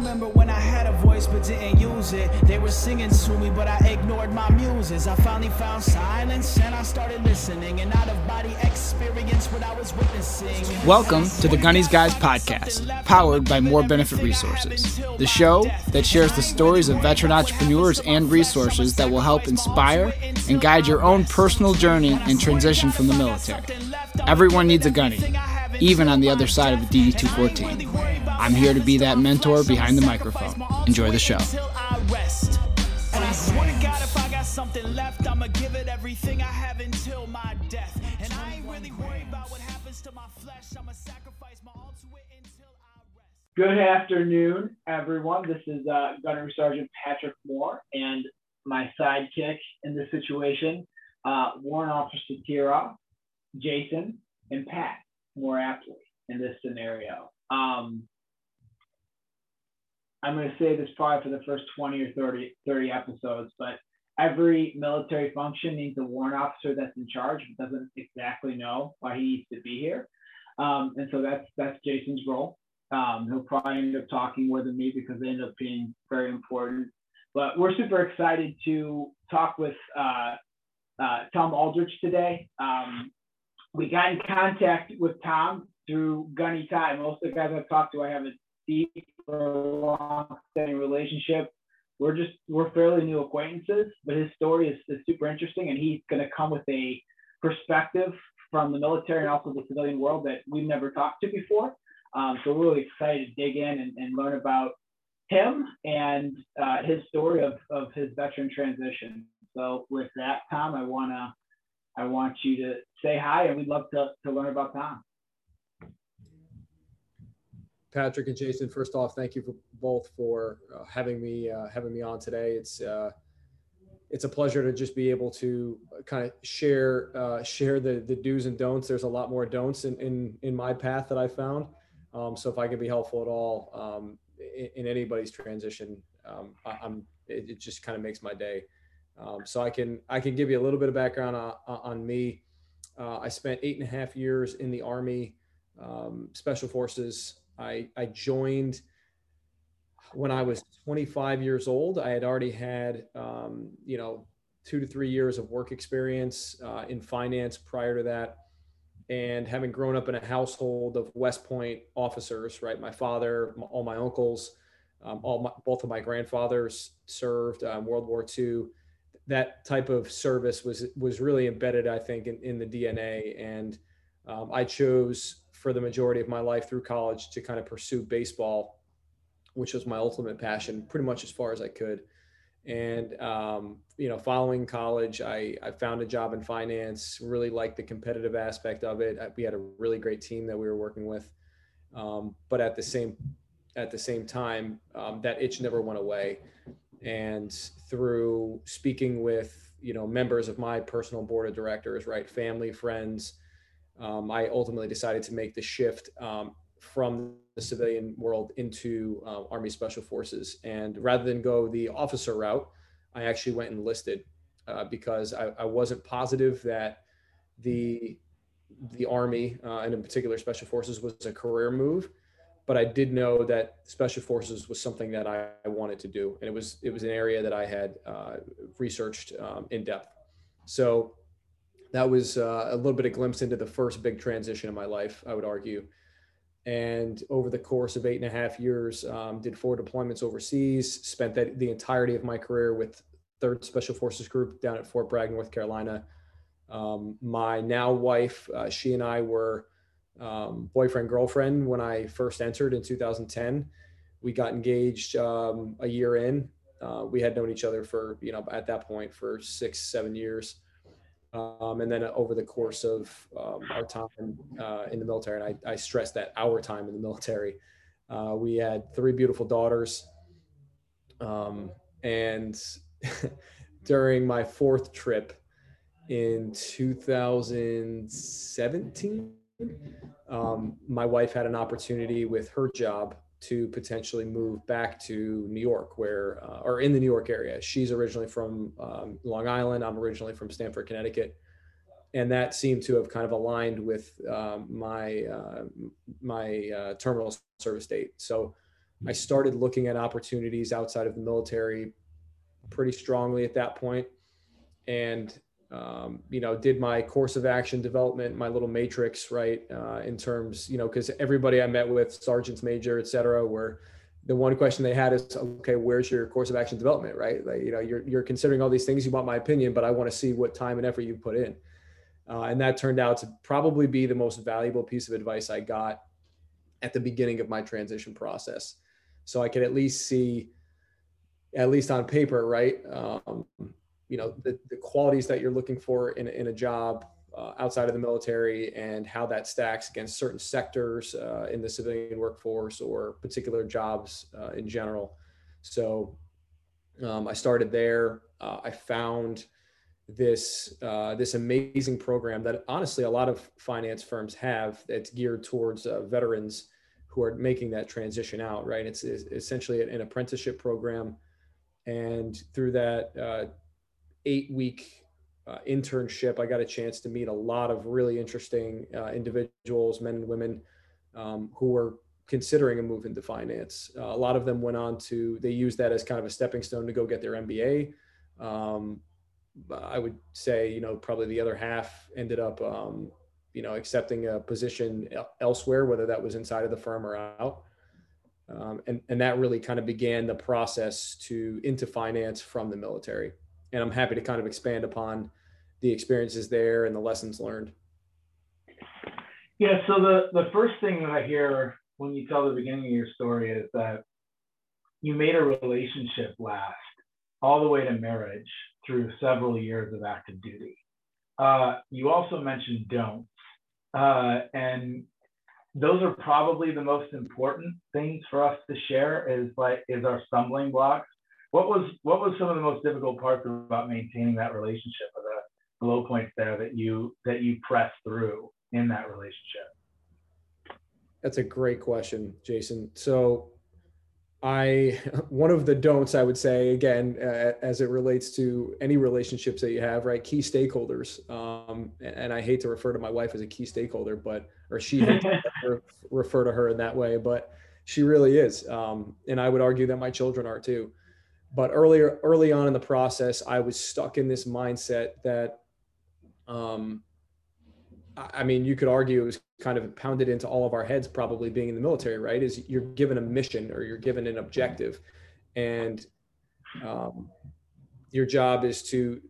remember when I had a voice but didn't use it. They were singing to me, but I ignored my muses. I finally found silence and I started listening. And out of body experience what I was witnessing. Welcome to the Gunny's Guys podcast, powered by More Benefit Resources, the show that shares the stories of veteran entrepreneurs and resources that will help inspire and guide your own personal journey and transition from the military. Everyone needs a gunny, even on the other side of a DD 214. I'm here to be that mentor behind the microphone. Enjoy the show. And I swear to God, if I got something left, I'ma give it everything I have until my death. And I ain't really worried about what happens to my flesh. I'ma sacrifice my all to it until I rest. Good afternoon, everyone. This is uh, Gunnery Sergeant Patrick Moore and my sidekick in this situation, uh, Warrant Officer Tira, Jason, and Pat, more aptly in this scenario. Um, I'm going to say this probably for the first 20 or 30, 30 episodes, but every military function needs a warrant officer that's in charge, but doesn't exactly know why he needs to be here. Um, and so that's that's Jason's role. Um, he'll probably end up talking more than me because they end up being very important. But we're super excited to talk with uh, uh, Tom Aldrich today. Um, we got in contact with Tom through Gunny Ty. Most of the guys I've talked to, I have a deep or long-standing relationship. We're just we're fairly new acquaintances, but his story is, is super interesting, and he's going to come with a perspective from the military and also the civilian world that we've never talked to before. Um, so we're really excited to dig in and, and learn about him and uh, his story of, of his veteran transition. So with that, Tom, I wanna I want you to say hi, and we'd love to, to learn about Tom. Patrick and Jason, first off, thank you for both for uh, having me uh, having me on today. It's uh, it's a pleasure to just be able to kind of share uh, share the the do's and don'ts. There's a lot more don'ts in in, in my path that I found. Um, so if I can be helpful at all um, in, in, anybody's transition, um, I, am it, it, just kind of makes my day. Um, so I can I can give you a little bit of background on, on me. Uh, I spent eight and a half years in the Army, um, Special Forces. I, I joined when I was 25 years old. I had already had, um, you know, two to three years of work experience uh, in finance prior to that. And having grown up in a household of West Point officers, right? My father, all my uncles, um, all my, both of my grandfathers served um, World War II. That type of service was was really embedded, I think, in, in the DNA. And um, I chose for the majority of my life through college to kind of pursue baseball, which was my ultimate passion, pretty much as far as I could. And um, you know, following college, I, I found a job in finance. Really liked the competitive aspect of it. We had a really great team that we were working with, um, but at the same at the same time, um, that itch never went away. And through speaking with you know members of my personal board of directors, right, family, friends, um, I ultimately decided to make the shift um, from the civilian world into uh, Army Special Forces. And rather than go the officer route, I actually went enlisted uh, because I, I, wasn't positive that the the Army uh, and in particular Special Forces was a career move. But I did know that Special Forces was something that I, I wanted to do, and it was it was an area that I had uh, researched um, in depth. So that was uh, a little bit of glimpse into the first big transition in my life, I would argue. And over the course of eight and a half years, um, did four deployments overseas. Spent that the entirety of my career with Third Special Forces Group down at Fort Bragg, North Carolina. Um, my now wife, uh, she and I were um, boyfriend girlfriend when I first entered in 2010. We got engaged um, a year in. Uh, we had known each other for you know at that point for six seven years. Um, and then over the course of um, our time uh, in the military, and I, I stress that our time in the military, uh, we had three beautiful daughters. Um, and during my fourth trip in 2017, um, my wife had an opportunity with her job to potentially move back to New York, where uh, or in the New York area. She's originally from um, Long Island. I'm originally from Stamford, Connecticut, and that seemed to have kind of aligned with um, my uh, my uh, terminal service date. So I started looking at opportunities outside of the military pretty strongly at that point, and um, you know, did my course of action development, my little matrix, right, uh, in terms, you know, because everybody I met with, sergeants major, et cetera, were the one question they had is, okay, where's your course of action development, right? Like, you know, you're, you're considering all these things, you want my opinion, but I want to see what time and effort you put in. Uh, and that turned out to probably be the most valuable piece of advice I got at the beginning of my transition process. So I could at least see, at least on paper, right? Um, you know, the, the qualities that you're looking for in, in a job uh, outside of the military and how that stacks against certain sectors uh, in the civilian workforce or particular jobs uh, in general. So um, I started there. Uh, I found this uh, this amazing program that honestly a lot of finance firms have that's geared towards uh, veterans who are making that transition out. Right, it's, it's essentially an apprenticeship program, and through that eight week uh, internship, I got a chance to meet a lot of really interesting uh, individuals, men and women, um, who were considering a move into finance. Uh, a lot of them went on to, they used that as kind of a stepping stone to go get their MBA. Um, I would say, you know, probably the other half ended up, um, you know, accepting a position elsewhere, whether that was inside of the firm or out. Um, and, and that really kind of began the process to into finance from the military and I'm happy to kind of expand upon the experiences there and the lessons learned. Yeah. So the the first thing that I hear when you tell the beginning of your story is that you made a relationship last all the way to marriage through several years of active duty. Uh, you also mentioned don'ts, uh, and those are probably the most important things for us to share. Is like is our stumbling blocks what was what was some of the most difficult parts about maintaining that relationship or the low points there that you that you pressed through in that relationship? That's a great question, Jason. So I one of the don'ts I would say again uh, as it relates to any relationships that you have, right? Key stakeholders, um, and I hate to refer to my wife as a key stakeholder, but or she refer to her in that way, but she really is, um, and I would argue that my children are too but earlier early on in the process i was stuck in this mindset that um i mean you could argue it was kind of pounded into all of our heads probably being in the military right? Is you're given a mission or you're given an objective. And um, your job is to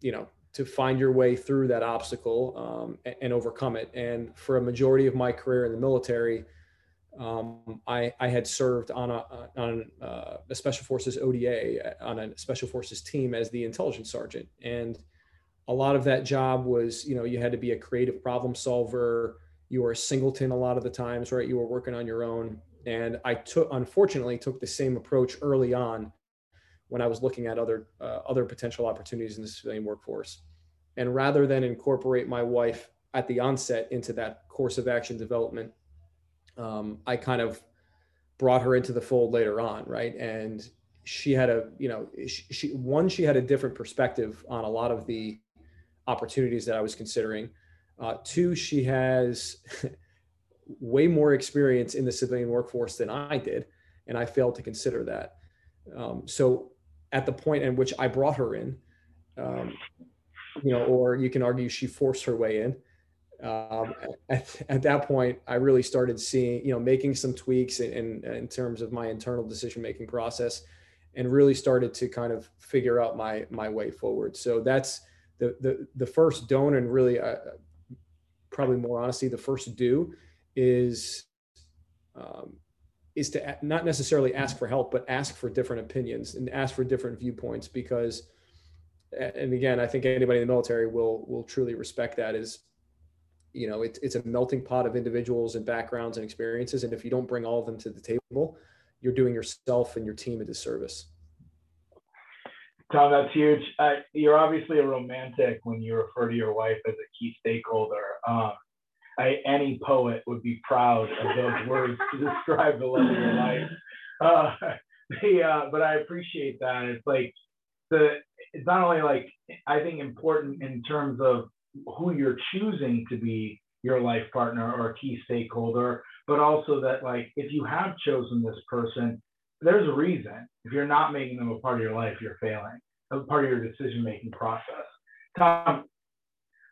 you know to find your way through that obstacle um, and, and overcome it. And for a majority of my career in the military um, I, I had served on a on uh, a special forces ODA on a special forces team as the intelligence sergeant, and a lot of that job was you know you had to be a creative problem solver. You were a singleton a lot of the times, right? You were working on your own, and I took unfortunately took the same approach early on when I was looking at other uh, other potential opportunities in the civilian workforce, and rather than incorporate my wife at the onset into that course of action development um, I kind of brought her into the fold later on, right? And she had a, you know, she, she, one she had a different perspective on a lot of the opportunities that I was considering. Uh, two, she has way more experience in the civilian workforce than I did, and I failed to consider that. Um, so at the point in which I brought her in, um, you know, or you can argue she forced her way in um, at, at, that point, I really started seeing, you know, making some tweaks in, in, in terms of my internal decision making process, and really started to kind of figure out my my way forward. So that's the the the first don't, and really, uh, probably more honestly, the first do is um, is to not necessarily ask for help, but ask for different opinions and ask for different viewpoints because. And again, I think anybody in the military will will truly respect that. Is you know it's it's a melting pot of individuals and backgrounds and experiences and if you don't bring all of them to the table you're doing yourself and your team a disservice. Tom that's huge. Uh, you're obviously a romantic when you refer to your wife as a key stakeholder. Um, I, any poet would be proud of those words to describe the love of your life. Uh, the, uh, but i appreciate that. It's like the it's not only like i think important in terms of who you're choosing to be your life partner or key stakeholder, but also that like if you have chosen this person, there's a reason. If you're not making them a part of your life, you're failing. A part of your decision making process. Tom,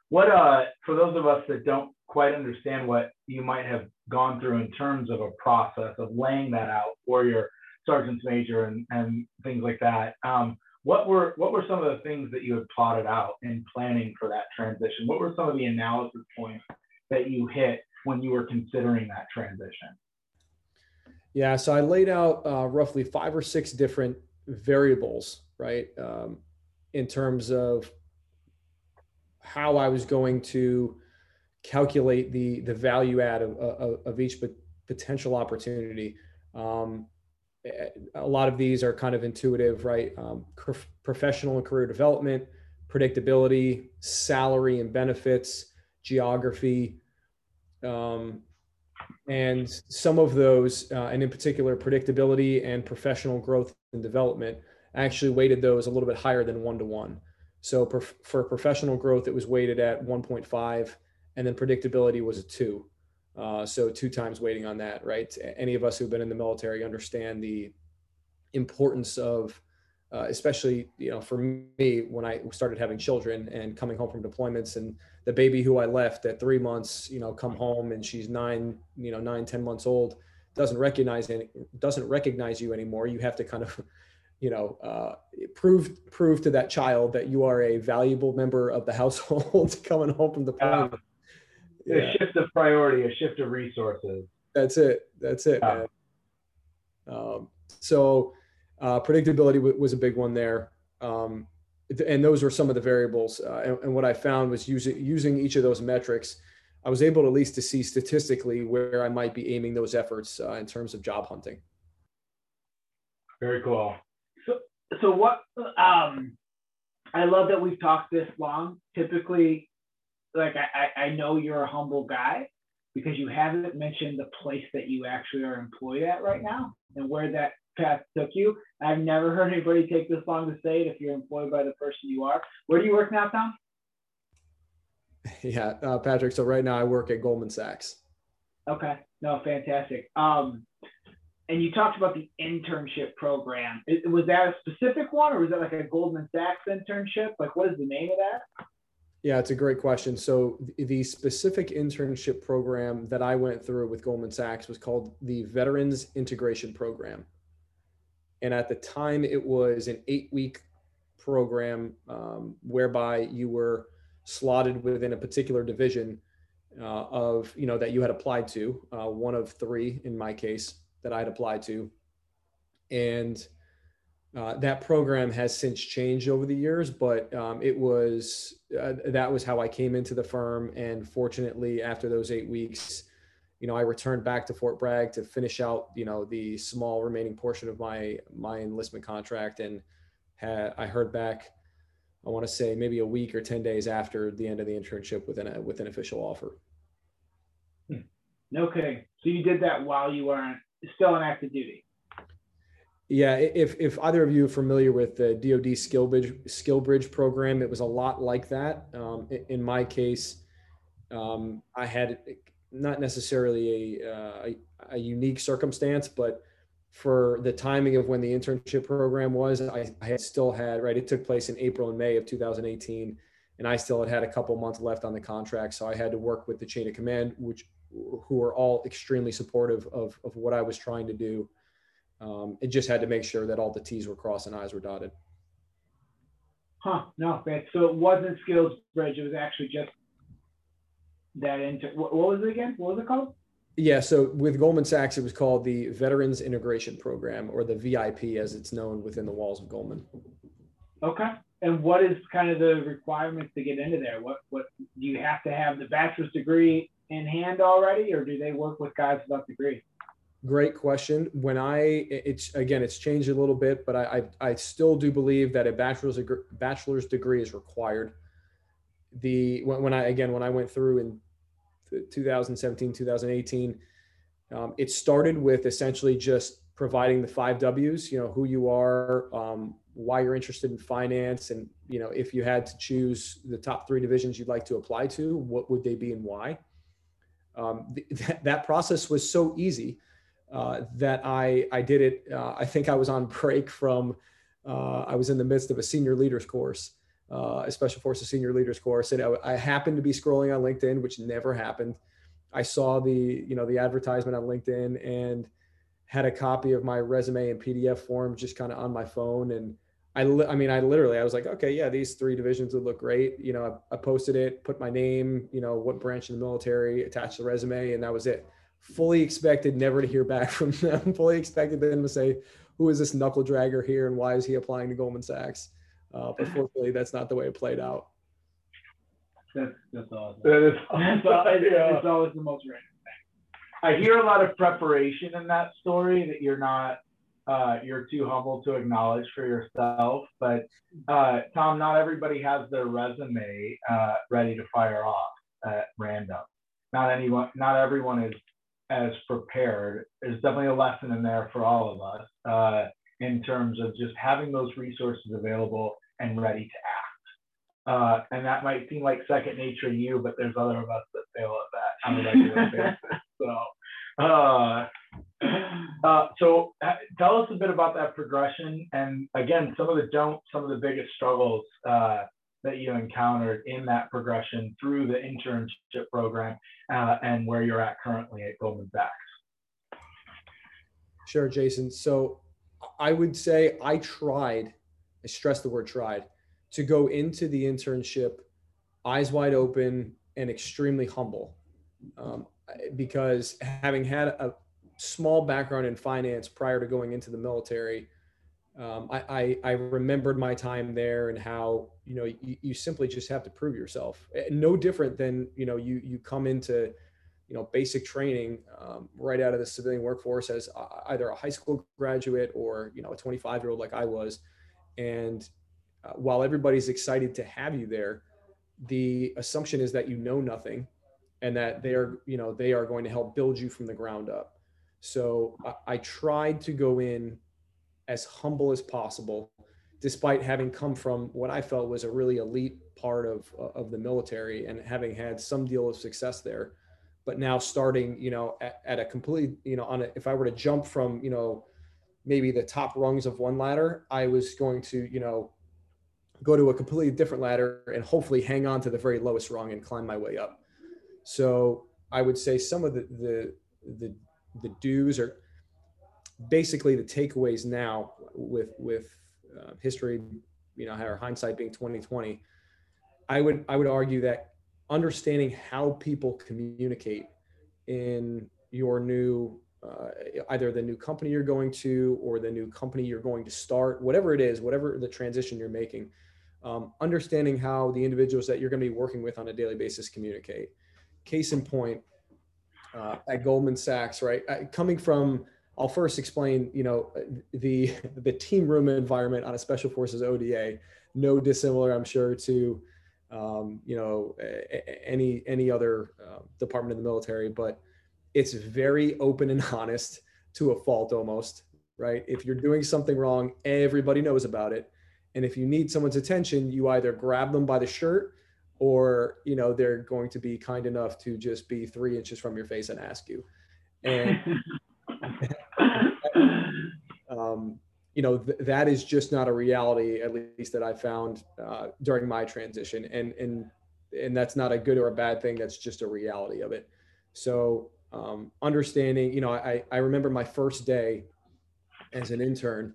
what uh for those of us that don't quite understand what you might have gone through in terms of a process of laying that out for your sergeant's major and, and things like that. Um, what were what were some of the things that you had plotted out in planning for that transition? What were some of the analysis points that you hit when you were considering that transition? Yeah, so I laid out uh, roughly five or six different variables, right, um, in terms of how I was going to calculate the the value add of, of, of each potential opportunity. Um, a lot of these are kind of intuitive, right? Um, professional and career development, predictability, salary and benefits, geography, um, and some of those, uh, and in particular, predictability and professional growth and development, actually weighted those a little bit higher than one to one. So for professional growth, it was weighted at 1.5, and then predictability was a two. Uh, so two times waiting on that, right? Any of us who've been in the military understand the importance of, uh, especially you know, for me when I started having children and coming home from deployments, and the baby who I left at three months, you know, come home and she's nine, you know, nine ten months old, doesn't recognize any, doesn't recognize you anymore. You have to kind of you know, uh, prove prove to that child that you are a valuable member of the household coming home from the deployment yeah. a shift of priority, a shift of resources. That's it. That's it, yeah. man. Um, so uh, predictability w- was a big one there. Um, and those were some of the variables. Uh, and, and, what I found was using using each of those metrics, I was able at least to see statistically where I might be aiming those efforts uh, in terms of job hunting. Very cool. So, so what? Um, I love that we've talked this long. Typically, like I, I know you're a humble guy because you haven't mentioned the place that you actually are employed at right now and where that path took you. I've never heard anybody take this long to say it if you're employed by the person you are. Where do you work now, Tom? Yeah, uh, Patrick. So right now I work at Goldman Sachs. Okay. No, fantastic. Um, and you talked about the internship program. was that a specific one, or was that like a Goldman Sachs internship? Like, what is the name of that? Yeah, it's a great question. So the specific internship program that I went through with Goldman Sachs was called the Veterans Integration Program. And at the time, it was an eight week program um, whereby you were slotted within a particular division uh, of, you know, that you had applied to, uh, one of three in my case that I'd applied to. And uh, that program has since changed over the years, but um, it was uh, that was how I came into the firm. And fortunately, after those eight weeks, you know, I returned back to Fort Bragg to finish out, you know, the small remaining portion of my my enlistment contract, and had, I heard back. I want to say maybe a week or ten days after the end of the internship with an with an official offer. No kidding. So you did that while you were still on active duty. Yeah, if if either of you are familiar with the DoD Skill Bridge Skill Bridge program, it was a lot like that. Um, in my case, um, I had not necessarily a, uh, a, a unique circumstance, but for the timing of when the internship program was, I, I had still had right. It took place in April and May of 2018, and I still had had a couple months left on the contract, so I had to work with the chain of command, which who are all extremely supportive of of what I was trying to do. Um, it just had to make sure that all the T's were crossed and I's were dotted. Huh? No, so it wasn't Skills Bridge. It was actually just that into what, what was it again? What was it called? Yeah, so with Goldman Sachs, it was called the Veterans Integration Program, or the VIP, as it's known within the walls of Goldman. Okay. And what is kind of the requirements to get into there? What what do you have to have the bachelor's degree in hand already, or do they work with guys without degree? Great question. When I, it's again, it's changed a little bit, but I, I, I still do believe that a bachelor's bachelor's degree is required. The when, when I again when I went through in 2017 2018, um, it started with essentially just providing the five W's. You know who you are, um, why you're interested in finance, and you know if you had to choose the top three divisions you'd like to apply to, what would they be and why um, th- that process was so easy uh, that I, I did it. Uh, I think I was on break from, uh, I was in the midst of a senior leaders course, uh, a special forces senior leaders course. And I, I, happened to be scrolling on LinkedIn, which never happened. I saw the, you know, the advertisement on LinkedIn and had a copy of my resume in PDF form just kind of on my phone. And I, li- I mean, I literally, I was like, okay, yeah, these three divisions would look great. You know, I, I posted it, put my name, you know, what branch in the military, attached the resume, and that was it fully expected never to hear back from them. fully expected them to say, "Who is this knuckle dragger here, and why is he applying to Goldman Sachs?" Uh, but fortunately, that's not the way it played out. That's that's awesome. That is It's always, it's always the most random thing. I hear a lot of preparation in that story that you're not uh, you're too humble to acknowledge for yourself. But uh, Tom, not everybody has their resume uh, ready to fire off at random. Not anyone, not everyone is as prepared. There's definitely a lesson in there for all of us uh, in terms of just having those resources available and ready to act. Uh, and that might seem like second nature to you, but there's other of us that fail at that on a regular basis. So, uh, uh, so uh, tell us a bit about that progression, and again, some of the don't, some of the biggest struggles uh, that you encountered in that progression through the internship program uh, and where you're at currently at Goldman Sachs. Sure, Jason. So I would say I tried, I stress the word tried, to go into the internship eyes wide open and extremely humble. Um, because having had a small background in finance prior to going into the military, um, I, I, I, remembered my time there and how you know you, you simply just have to prove yourself. No different than you know you you come into you know basic training um, right out of the civilian workforce as either a high school graduate or you know a 25 year old like I was, and uh, while everybody's excited to have you there, the assumption is that you know nothing, and that they are you know they are going to help build you from the ground up. So I, I tried to go in as humble as possible, despite having come from what I felt was a really elite part of of the military and having had some deal of success there. But now starting, you know, at, at a complete, you know, on a, if I were to jump from, you know, maybe the top rungs of one ladder, I was going to, you know, go to a completely different ladder and hopefully hang on to the very lowest rung and climb my way up. So I would say some of the the the, the do's are basically the takeaways now with with uh, history, you know, our hindsight being 2020, I would I would argue that understanding how people communicate in your new uh, either the new company you're going to or the new company you're going to start, whatever it is, whatever the transition you're making, um, understanding how the individuals that you're going to be working with on a daily basis communicate. Case in point, uh, at Goldman Sachs, right? Coming from I'll first explain, you know, the the team room environment on a special forces ODA, no dissimilar, I'm sure, to um, you know any any other uh, department in the military, but it's very open and honest to a fault almost, right? If you're doing something wrong, everybody knows about it, and if you need someone's attention, you either grab them by the shirt or you know they're going to be kind enough to just be three inches from your face and ask you and um, you know th- that is just not a reality at least that i found uh, during my transition and and and that's not a good or a bad thing that's just a reality of it. So um, understanding you know i i remember my first day as an intern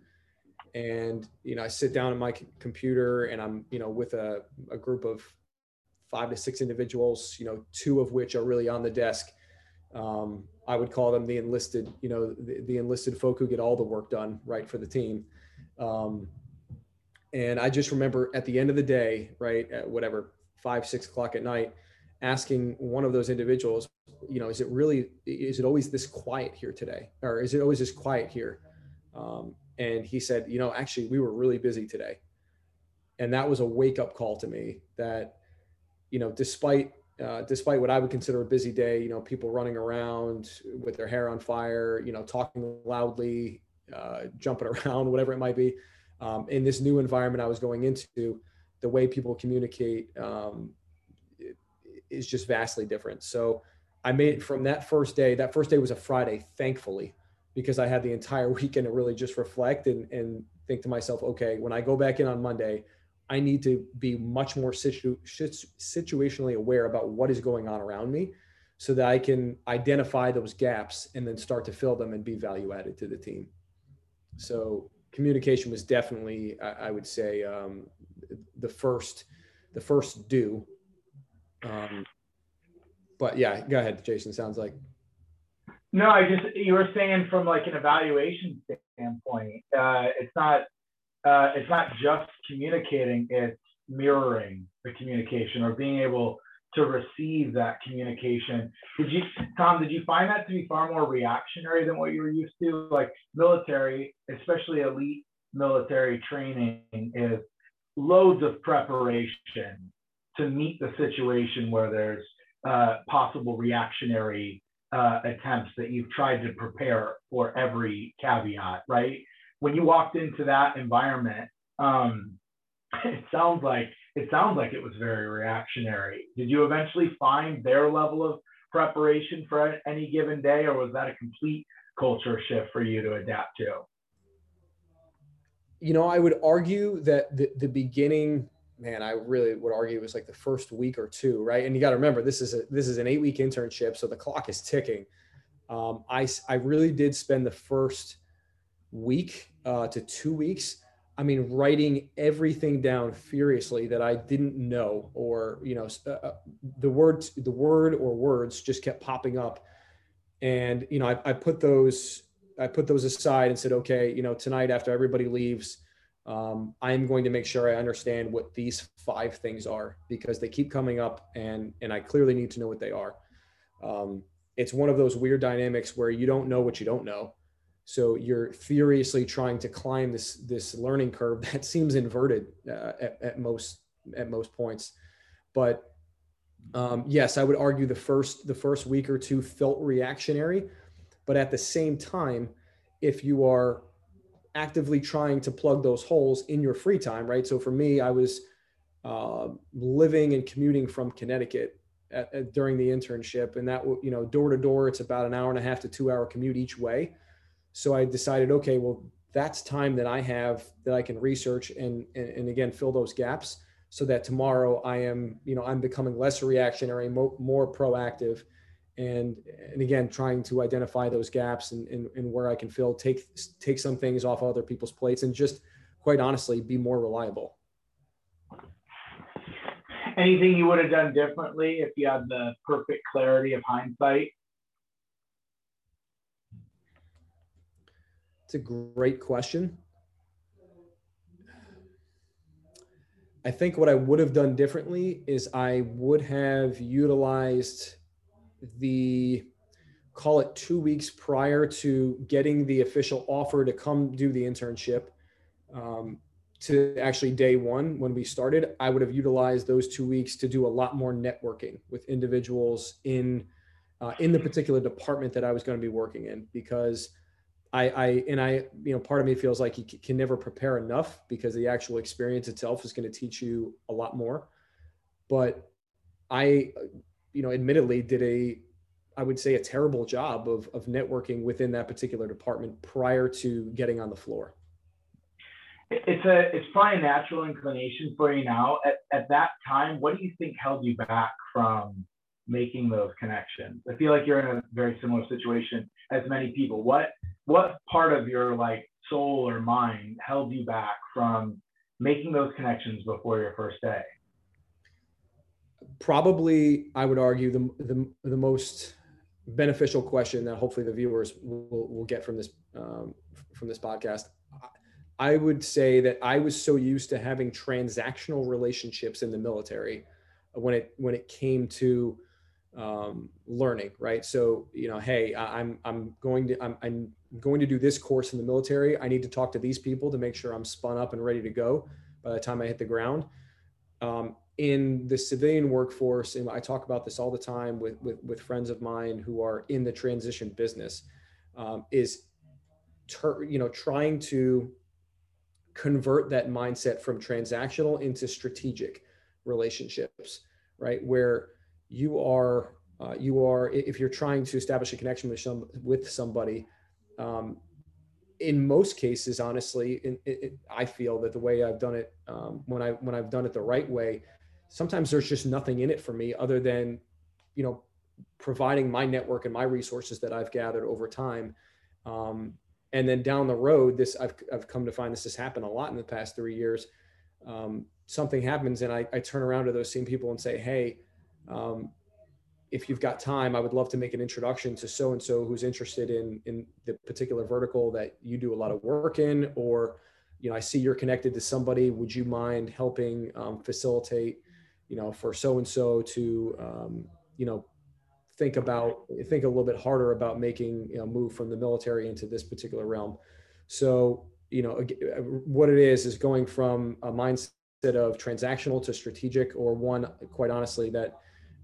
and you know i sit down at my c- computer and i'm you know with a, a group of five to six individuals you know two of which are really on the desk um, I would call them the enlisted, you know, the, the, enlisted folk who get all the work done right for the team. Um, and I just remember at the end of the day, right, at whatever five, six o'clock at night, asking one of those individuals, you know, is it really, is it always this quiet here today? Or is it always this quiet here? Um, and he said, you know, actually, we were really busy today. And that was a wake up call to me that, you know, despite uh, despite what I would consider a busy day, you know, people running around with their hair on fire, you know, talking loudly, uh, jumping around, whatever it might be. Um, in this new environment I was going into, the way people communicate um, is just vastly different. So I made from that first day. That first day was a Friday, thankfully, because I had the entire weekend to really just reflect and and think to myself, okay, when I go back in on Monday, I need to be much more situ- situationally aware about what is going on around me so that I can identify those gaps and then start to fill them and be value added to the team. So communication was definitely, I, I would say, um, the first, the first do. Um, but yeah, go ahead, Jason. Sounds like. No, I just you were saying from like an evaluation standpoint, uh, it's not uh, it's not just communicating, it's mirroring the communication or being able to receive that communication. Did you, Tom, did you find that to be far more reactionary than what you were used to? Like military, especially elite military training, is loads of preparation to meet the situation where there's uh, possible reactionary uh, attempts that you've tried to prepare for every caveat, right? When you walked into that environment, um, it sounds like it sounds like it was very reactionary. Did you eventually find their level of preparation for any given day, or was that a complete culture shift for you to adapt to? You know, I would argue that the, the beginning, man, I really would argue it was like the first week or two, right? And you got to remember, this is a this is an eight week internship, so the clock is ticking. Um, I I really did spend the first week uh, to two weeks. I mean writing everything down furiously that i didn't know or you know uh, uh, the word the word or words just kept popping up. And you know I, I, put those i put those aside and said okay you know tonight after everybody leaves um, i'm going to make sure i understand what these five things are because they keep coming up and and i clearly need to know what they are. Um, it's one of those weird dynamics where you don't know what you don't know so you're furiously trying to climb this this learning curve that seems inverted uh, at, at, most at most points. But um, yes, I would argue the first the first week or two felt reactionary, but at the same time, if you are actively trying to plug those holes in your free time, right? So for me, I was uh, living and commuting from Connecticut at, at, during the internship, and that you know door to door, it's about an hour and a half to two hour commute each way so I decided, okay, well, that's time that I have that I can research and, and, and again, fill those gaps so that tomorrow I am, you know, I'm becoming less reactionary, more, more proactive and, and again, trying to identify those gaps and, and, and where I can fill, take, take some things off other people's plates and just quite honestly, be more reliable. Anything you would have done differently if you had the perfect clarity of hindsight? It's a great question. I think what I would have done differently is I would have utilized the call it two weeks prior to getting the official offer to come do the internship um, to actually day one when we started i would have utilized those two weeks to do a lot more networking with individuals in uh, in the particular department that i was going to be working in because I, I and I, you know, part of me feels like you can never prepare enough because the actual experience itself is going to teach you a lot more. But I, you know, admittedly did a, I would say a terrible job of of networking within that particular department prior to getting on the floor. It's a it's probably a natural inclination for you now. At at that time, what do you think held you back from making those connections? I feel like you're in a very similar situation as many people. What what part of your like soul or mind held you back from making those connections before your first day? Probably, I would argue the the, the most beneficial question that hopefully the viewers will, will get from this um, from this podcast. I would say that I was so used to having transactional relationships in the military when it when it came to um, learning, right? So you know, hey, I'm I'm going to I'm, I'm going to do this course in the military. I need to talk to these people to make sure I'm spun up and ready to go by the time I hit the ground. Um, in the civilian workforce, and I talk about this all the time with with, with friends of mine who are in the transition business, um, is ter- you know trying to convert that mindset from transactional into strategic relationships, right? Where you are uh, you are if you're trying to establish a connection with some with somebody um, in most cases honestly in, in, i feel that the way i've done it um, when i when i've done it the right way sometimes there's just nothing in it for me other than you know providing my network and my resources that i've gathered over time. Um, and then down the road this I've, I've come to find this has happened a lot in the past three years. Um, something happens and I, I turn around to those same people and say hey um, if you've got time, I would love to make an introduction to so and so who's interested in in the particular vertical that you do a lot of work in, or you know, I see you're connected to somebody. Would you mind helping um, facilitate, you know, for so and so to, um, you know, think about think a little bit harder about making a move from the military into this particular realm. So you know, what it is is going from a mindset of transactional to strategic, or one, quite honestly, that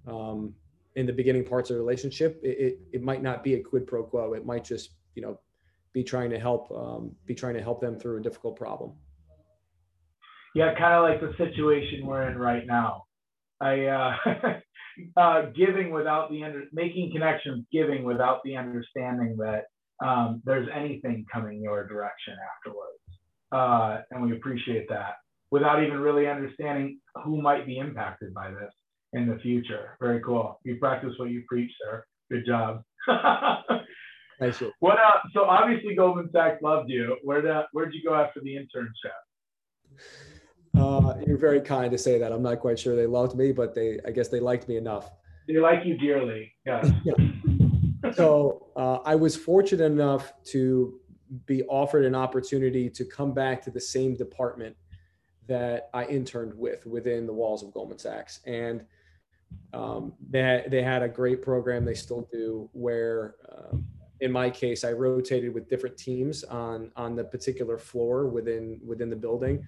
um, in the beginning parts of the relationship, it, it, it, might not be a quid pro quo. It might just, you know, be trying to help, um, be trying to help them through a difficult problem. Yeah, kind of like the situation we're in right now. I uh, uh, giving without the under, making connections, giving without the understanding that um, there's anything coming your direction afterwards, uh, and we appreciate that without even really understanding who might be impacted by this in the future. Very cool. You practice what you preach, sir. Good job. You. What uh, so obviously Goldman Sachs loved you. Where the where'd you go after the internship? Uh, you're very kind to say that. I'm not quite sure they loved me, but they I guess they liked me enough. They like you dearly. Yes. yeah. so uh, I was fortunate enough to be offered an opportunity to come back to the same department that I interned with within the walls of Goldman Sachs. And um, they, they had a great program, they still do, where um, in my case, I rotated with different teams on, on the particular floor within, within the building.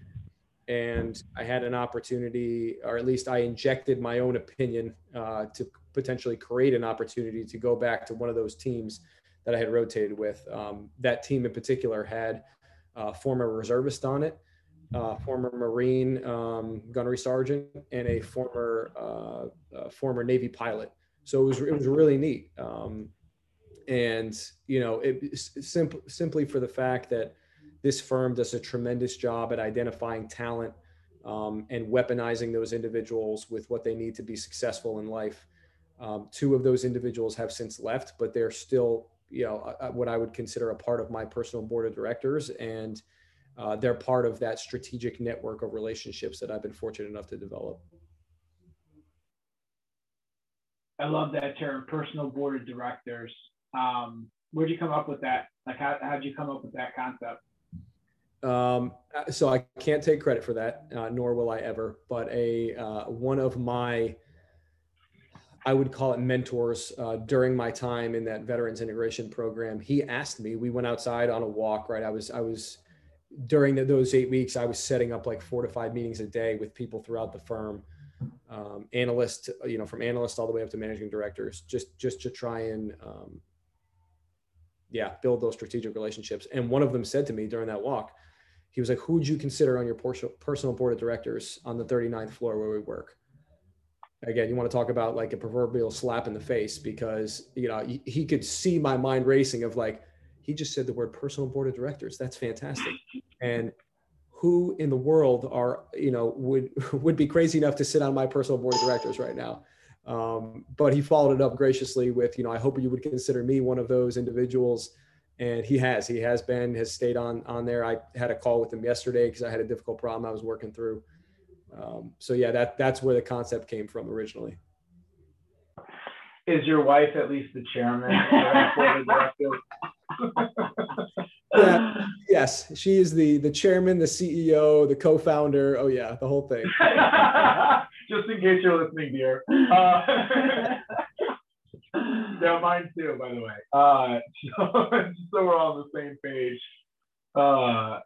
And I had an opportunity, or at least I injected my own opinion uh, to potentially create an opportunity to go back to one of those teams that I had rotated with. Um, that team in particular had a former reservist on it uh, former Marine um, gunnery sergeant, and a former uh, uh, former Navy pilot. So it was it was really neat. Um, and you know, it simple simply for the fact that this firm does a tremendous job at identifying talent um, and weaponizing those individuals with what they need to be successful in life. Um, two of those individuals have since left, but they're still, you know, what I would consider a part of my personal board of directors and uh, they're part of that strategic network of relationships that I've been fortunate enough to develop. I love that term, personal board of directors. Um, where'd you come up with that? Like, how how'd you come up with that concept? Um, so I can't take credit for that, uh, nor will I ever. But a uh, one of my, I would call it mentors uh, during my time in that veterans integration program. He asked me. We went outside on a walk. Right, I was I was during the, those eight weeks, I was setting up like four to five meetings a day with people throughout the firm, um, analysts, you know, from analysts all the way up to managing directors, just just to try and, um, yeah, build those strategic relationships. And one of them said to me during that walk, he was like, "Who would you consider on your personal board of directors on the 39th floor where we work?" Again, you want to talk about like a proverbial slap in the face because you know he could see my mind racing of like he just said the word personal board of directors. That's fantastic. And who in the world are, you know, would would be crazy enough to sit on my personal board of directors right now? Um, but he followed it up graciously with, you know, I hope you would consider me one of those individuals. And he has, he has been, has stayed on on there. I had a call with him yesterday because I had a difficult problem I was working through. Um, so yeah, that that's where the concept came from originally. Is your wife at least the chairman yeah, yes, she is the the chairman, the CEO, the co-founder. Oh yeah, the whole thing. Just in case you're listening, dear. Uh, yeah, mine too, by the way. Uh, so, so we're all on the same page. Uh,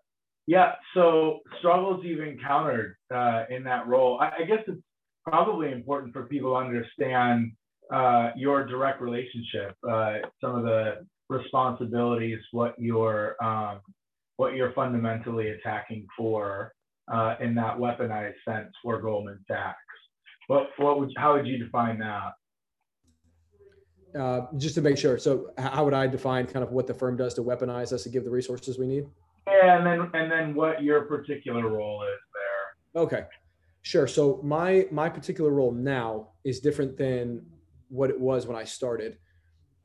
yeah. So struggles you've encountered uh, in that role. I, I guess it's probably important for people to understand uh, your direct relationship, uh, some of the responsibilities, what you're um, what you're fundamentally attacking for uh, in that weaponized sense for Goldman Sachs. What what would how would you define that? uh, just to make sure. So, how would I define kind of what the firm does to weaponize us to give the resources we need? Yeah, and then and then what your particular role is there. Okay, sure. So my my particular role now is different than what it was when I started.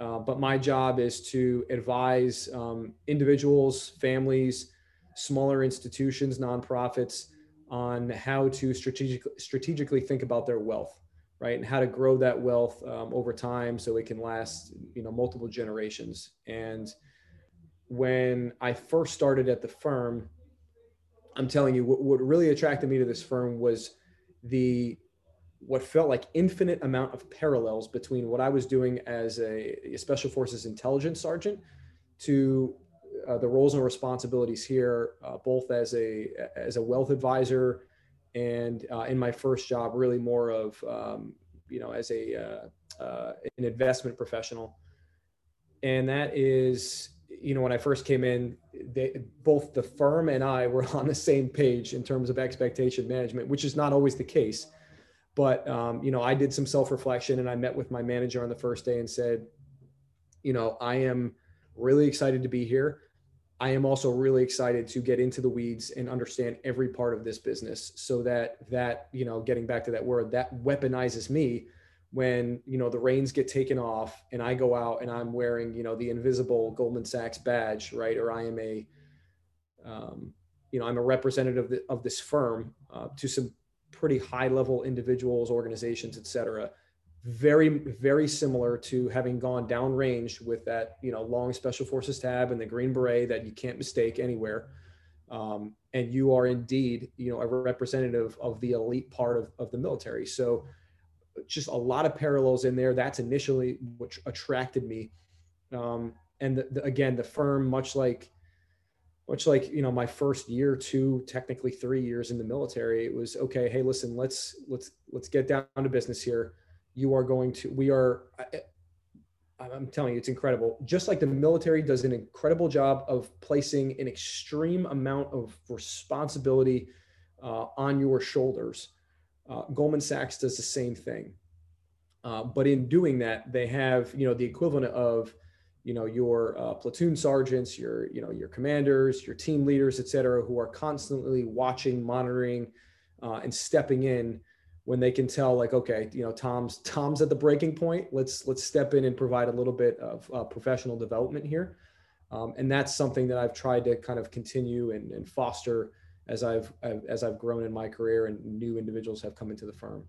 Uh, but my job is to advise um, individuals, families, smaller institutions, nonprofits on how to strategically strategically think about their wealth, right, and how to grow that wealth um, over time so it can last, you know, multiple generations. And when I first started at the firm, I'm telling you, what, what really attracted me to this firm was the what felt like infinite amount of parallels between what I was doing as a, special forces intelligence sergeant to uh, the roles and responsibilities here, uh, both as a as a wealth advisor and uh, in my first job, really more of um, you know as a uh, uh, an investment professional, and that is you know when I first came in, they, both the firm and I were on the same page in terms of expectation management, which is not always the case. But um, you know, I did some self reflection, and I met with my manager on the first day and said, you know, I am really excited to be here. I am also really excited to get into the weeds and understand every part of this business so that that, you know, getting back to that word, that weaponizes me when, you know, the reins get taken off and I go out and I'm wearing, you know, the invisible Goldman Sachs badge, right? Or I am a, um, you know, I'm a representative of, the, of this firm uh, to some pretty high level individuals, organizations, et cetera. Very very similar to having gone downrange with that you know long special forces tab and the green beret that you can't mistake anywhere. Um, and you are indeed you know a representative of the elite part of, of the military. So just a lot of parallels in there. That's initially what attracted me. Um, and the, the, again the firm much like much like you know my first year two technically three years in the military it was okay hey listen let's let's let's get down to business here. You are going to we are i'm telling you it's incredible. Just like the military does an incredible job of placing an extreme amount of responsibility uh, on your shoulders uh, goldman sachs does the same thing. Uh, but in doing that they have you know the equivalent of you know your uh, platoon sergeants your you know your commanders your team leaders et cetera who are constantly watching monitoring uh, and stepping in when they can tell like okay you know tom's tom's at the breaking point. Let's let's step in and provide a little bit of uh, professional development here. Um, and that's something that i've tried to kind of continue and, and foster as I've, as i've grown in my career and new individuals have come into the firm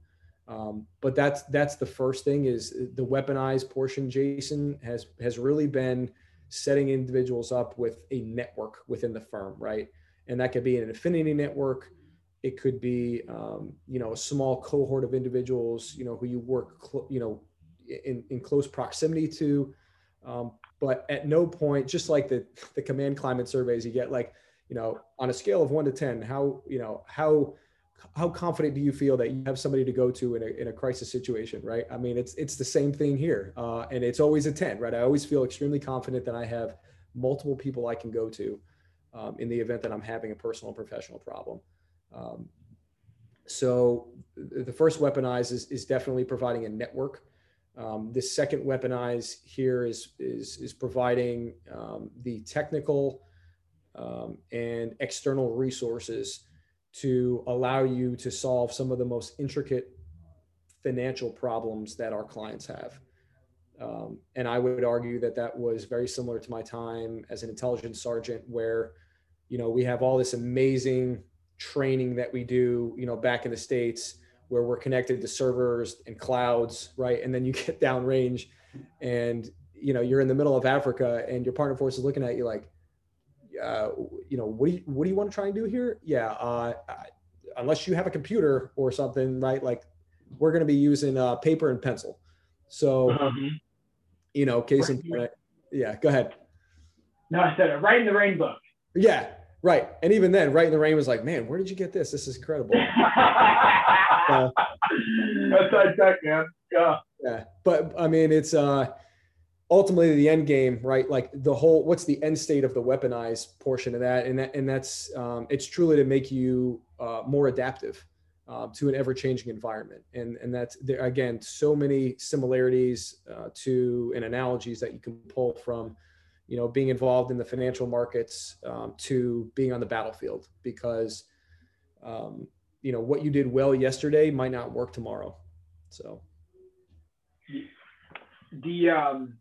um, but that's that's the first thing is the weaponized portion jason has has really been setting individuals up with a network within the firm right and that could be an affinity network it could be, um, you know, a small cohort of individuals, you know, who you work, cl- you know, in, in close proximity to. Um, but at no point, just like the, the command climate surveys you get, like, you know, on a scale of one to 10, how, you know, how, how confident do you feel that you have somebody to go to in a, in a crisis situation, right? I mean, it's, it's the same thing here. Uh, and it's always a 10, right? I always feel extremely confident that I have multiple people I can go to um, in the event that I'm having a personal and professional problem. Um, so the first weaponize is, is definitely providing a network. Um, the second weaponize here is, is, is providing um, the technical um, and external resources to allow you to solve some of the most intricate financial problems that our clients have. Um, and I would argue that that was very similar to my time as an intelligence sergeant, where, you know, we have all this amazing training that we do, you know, back in the States where we're connected to servers and clouds, right? And then you get downrange and, you know, you're in the middle of Africa and your partner force is looking at you like, uh, you know, what do you, what do you want to try and do here? Yeah. Uh, unless you have a computer or something, right? Like we're going to be using uh, paper and pencil. So, mm-hmm. you know, case in point, yeah, go ahead. No, I said it Rite in the Rain book. Yeah, Right. And even then, Rite in the Rain was like, man, where did you get this? This is incredible. uh, That's high tech, man. Yeah. Yeah. But I mean, it's uh ultimately the end game, right? Like the whole what's the end state of the weaponized portion of that? And that and that's um it's truly to make you uh more adaptive. uh, to an ever-changing environment. And and that's there again so many similarities uh, to and analogies that you can pull from, you know, being involved in the financial markets um, to being on the battlefield because, um, you know, what you did well yesterday might not work tomorrow. So. The um,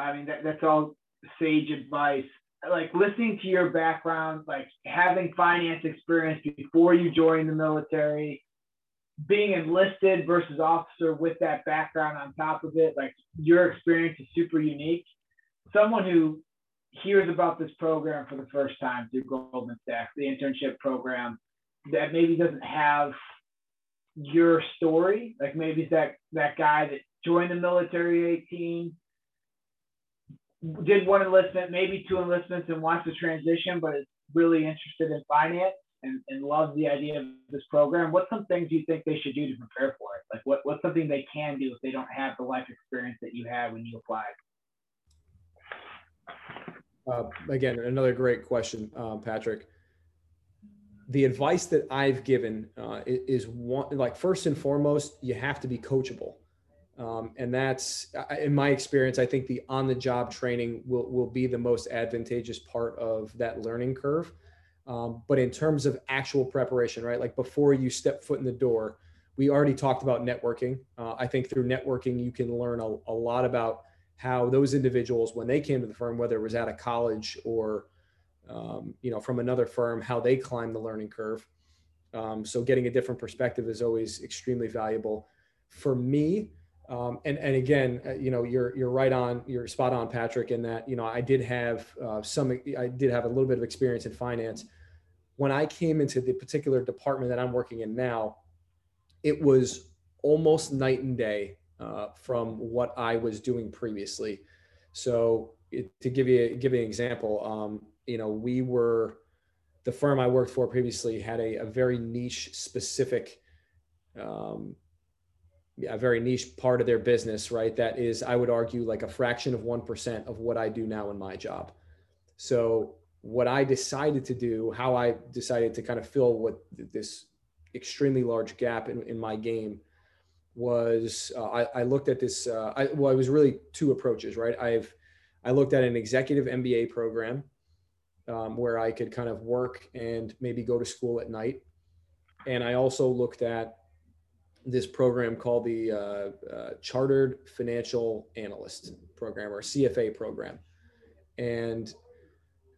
I mean that, that's all sage advice like listening to your background, like having finance experience before you joined the military, being enlisted versus officer with that background on top of it, like your experience is super unique. Someone who hears about this program for the first time through Goldman Sachs, the internship program, that maybe doesn't have your story, like maybe that that guy that joined the military 18 did one enlistment, maybe two enlistments, and wants to transition, but is really interested in finance and, and loves the idea of this program. What's some things you think they should do to prepare for it? Like, what, what's something they can do if they don't have the life experience that you had when you applied? Uh, again, another great question, uh, Patrick. The advice that I've given uh, is one, like first and foremost, you have to be coachable. Um, and that's, in my experience, I think the on the job training will, will be the most advantageous part of that learning curve. Um, but in terms of actual preparation, right? Like before you step foot in the door, we already talked about networking. Uh, I think through networking, you can learn a, a, lot about how those individuals, when they came to the firm, whether it was out of college or, um, you know, from another firm, how they climb the learning curve. Um, so getting a different perspective is always extremely valuable. For me, um, and and again, uh, you know, you're you're right on, you're spot on, Patrick, in that you know I did have uh, some, I did have a little bit of experience in finance. When I came into the particular department that I'm working in now, it was almost night and day uh, from what I was doing previously. So it, to give you give you an example, um, you know, we were the firm I worked for previously had a, a very niche specific um, a very niche part of their business, right? That is, I would argue, like a fraction of 1% of what I do now in my job. So, what I decided to do, how I decided to kind of fill what this extremely large gap in, in my game was uh, I, I, looked at this. Uh, I, well, it was really two approaches, right? I've I looked at an executive MBA program um, where I could kind of work and maybe go to school at night, and I also looked at this program called the uh, uh, Chartered Financial Analyst Program or CFA program. And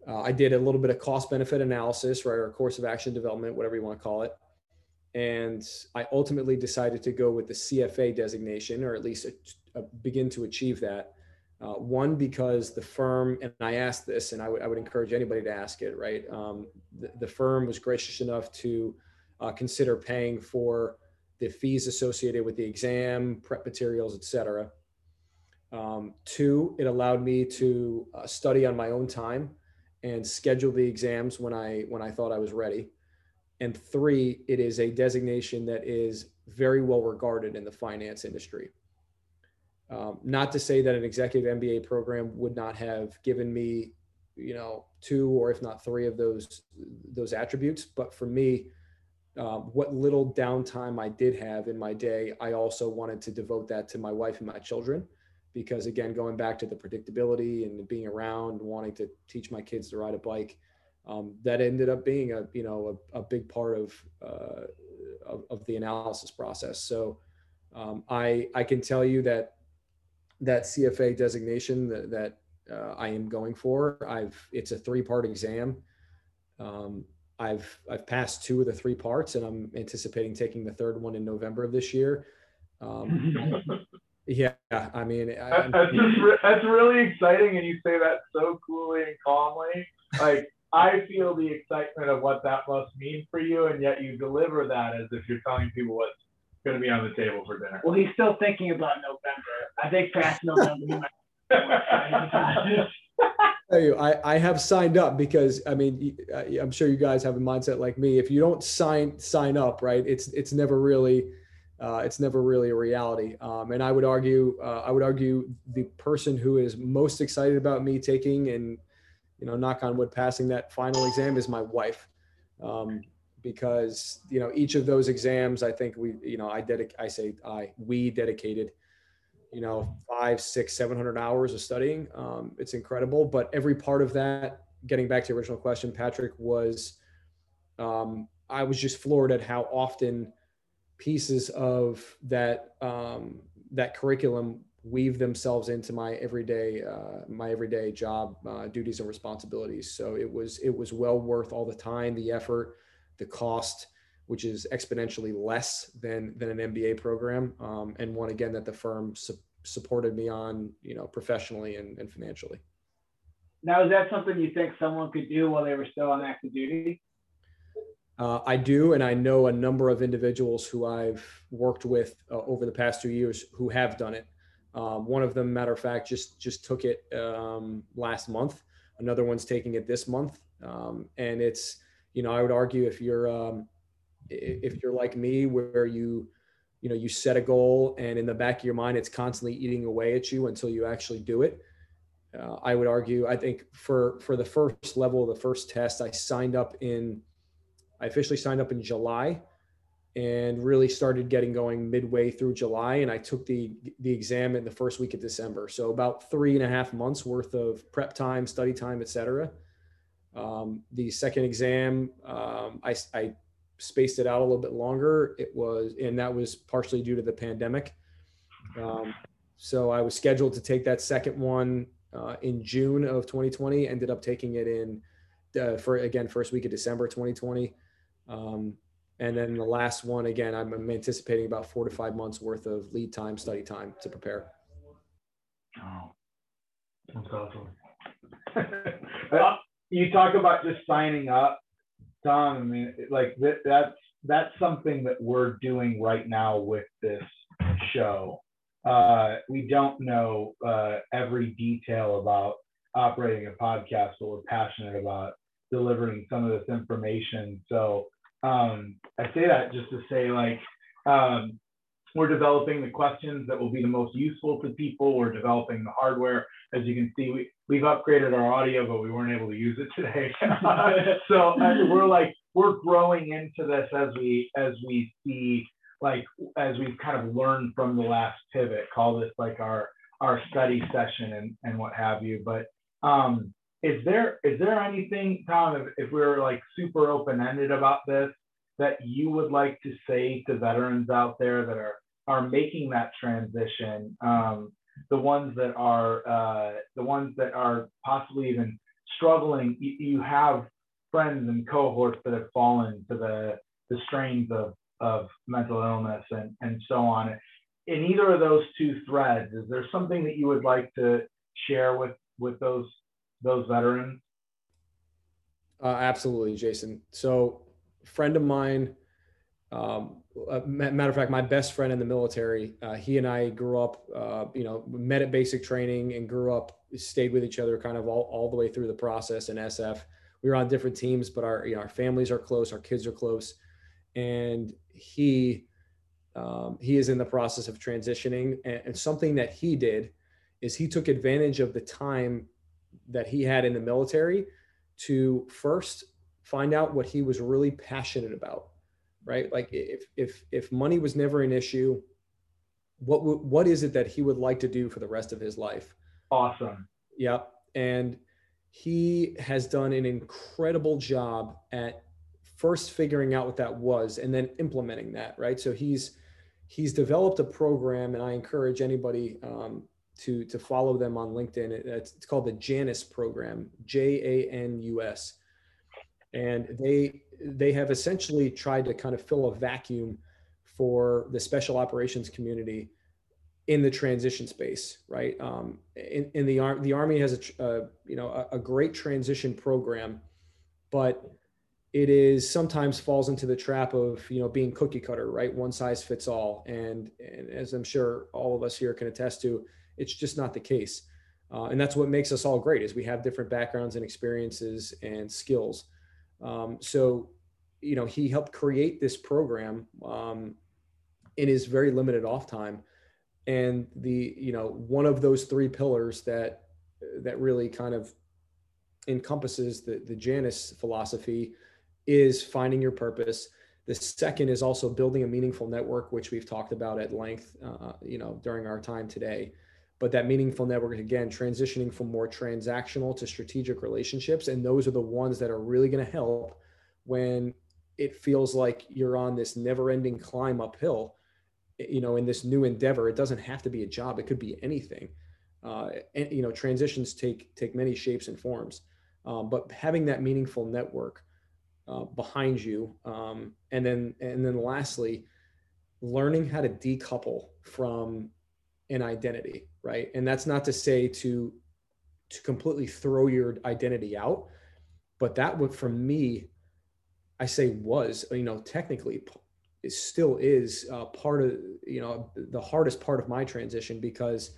uh, I did a little bit of cost benefit analysis, right, or course of action development, whatever you want to call it. And I ultimately decided to go with the CFA designation, or at least a, a begin to achieve that. Uh, one, because the firm, and I asked this, and I, would encourage anybody to ask it, right? Um, the, the, firm was gracious enough to uh, consider paying for the fees associated with the exam, prep materials, etc. Um, two, it allowed me to uh, study on my own time and schedule the exams when I when I thought I was ready. And three, it is a designation that is very well regarded in the finance industry. Um, not to say that an executive MBA program would not have given me, you know, two or if not three of those those attributes, but for me, um, what little downtime I did have in my day, I also wanted to devote that to my wife and my children. Because again, going back to the predictability and being around, wanting to teach my kids to ride a bike, um, that ended up being a you know a, a big part of, uh, of, of the analysis process. So um, I I can tell you that that CFA designation that, that uh, I am going for, I've it's a three part exam. Um, I've I've passed two of the three parts, and I'm anticipating taking the third one in November of this year. Um, yeah, I mean, I, that's just re- that's really exciting, and you say that so coolly and calmly. Like I feel the excitement of what that must mean for you, and yet you deliver that as if you're telling people what's going to be on the table for dinner. Well, he's still thinking about November. I think past November. tell you, I, I have signed up because I mean, I'm sure you guys have a mindset like me. If you don't sign sign up, right, it's it's never really uh, it's never really a reality. Um, and I would argue uh, I would argue the person who is most excited about me taking and you know knock on wood passing that final exam is my wife. Um, because you know each of those exams i think we you know i dedicate i say i we dedicated you know five six seven hundred hours of studying. Um, it's incredible but every part of that getting back to the original question patrick was um, i was just floored at how often pieces of that um, that curriculum weave themselves into my everyday uh, my everyday job uh, duties and responsibilities. So it was it was well worth all the time the effort the cost, which is exponentially less than than an MBA program, um, and one again that the firm su- supported me on, you know, professionally and, and financially. Now, is that something you think someone could do while they were still on active duty? Uh, I do, and I know a number of individuals who I've worked with uh, over the past two years who have done it. Um, one of them, matter of fact, just just took it um, last month. Another one's taking it this month, um, and it's you know, I would argue if you're um, if you're like me, where you you know you set a goal and in the back of your mind it's constantly eating away at you until you actually do it. Uh, I would argue. I think for for the first level, the first test, I signed up in. I officially signed up in July, and really started getting going midway through July. And I took the the exam in the first week of December. So about three and a half months worth of prep time, study time, et cetera. Um, the second exam, um, I, I, spaced it out a little bit longer. It was, and that was partially due to the pandemic. Um, so I was scheduled to take that second one uh, in June of 2020. Ended up taking it in uh, for again first week of December 2020. Um, and then the last one again, I'm, anticipating about four to five months worth of lead time, study time to prepare. Oh, that's awesome. Uh, you talk about just signing up, Tom. I mean, like that, that's that's something that we're doing right now with this show. Uh, we don't know uh, every detail about operating a podcast, but we're passionate about delivering some of this information. So um, I say that just to say, like, um, we're developing the questions that will be the most useful to people. We're developing the hardware. As you can see, we, we've upgraded our audio, but we weren't able to use it today. so uh, we're like, we're growing into this as we, as we see, like, as we've kind of learned from the last pivot, call this like our, our study session and, and what have you. But um, is there, is there anything, Tom, if, if we we're like super open-ended about this, that you would like to say to veterans out there that are are making that transition, um, the ones that are uh, the ones that are possibly even struggling, you, you, have friends and cohorts that have fallen to the the strains of of mental illness and and so on. In either of those two threads, is there something that you would like to share with with those those veterans? Uh, absolutely, Jason. So, friend of mine um, uh, matter of fact, my best friend in the military, uh, he and I grew up, uh, you know, met at basic training and grew up, stayed with each other kind of all, all the way through the process in SF. We were on different teams, but our, you know, our families are close, our kids are close. And he, um, he is in the process of transitioning. And, and something that he did is he took advantage of the time that he had in the military to first find out what he was really passionate about right? Like if if if money was never an issue, what what is it that he would like to do for the rest of his life? Awesome. Yep. And he has done an incredible job at first figuring out what that was and then implementing that, right? So he's he's developed a program, and I encourage anybody um, to to follow them on LinkedIn. It's, it's called the Janus program, J A N U S, and they they have essentially tried to kind of fill a vacuum for the special operations community in the transition space, right? Um, in, in the army, the army has a, uh, you know a, a, great transition program, but it is sometimes falls into the trap of you know being cookie cutter, right? One size fits all, and, and as I'm sure all of us here can attest to, it's just not the case, uh, and that's what makes us all great is we have different backgrounds and experiences and skills. Um, so, you know, he helped create this program um, in his very limited off time. And the, you know, one of those three pillars that, that really kind of encompasses the, the Janus philosophy is finding your purpose. The second is also building a meaningful network, which we've talked about at length, uh, you know, during our time today. But that meaningful network, again, transitioning from more transactional to strategic relationships, and those are the ones that are really going to help when it feels like you're on this never-ending climb uphill. You know, in this new endeavor, it doesn't have to be a job; it could be anything. Uh, and you know, transitions take take many shapes and forms. Um, but having that meaningful network uh, behind you. Um, and then and then lastly, learning how to decouple from an identity, right? And that's not to say to to completely throw your identity out, but that would for me, I say was you know technically it still is uh, part of you know the hardest part of my transition because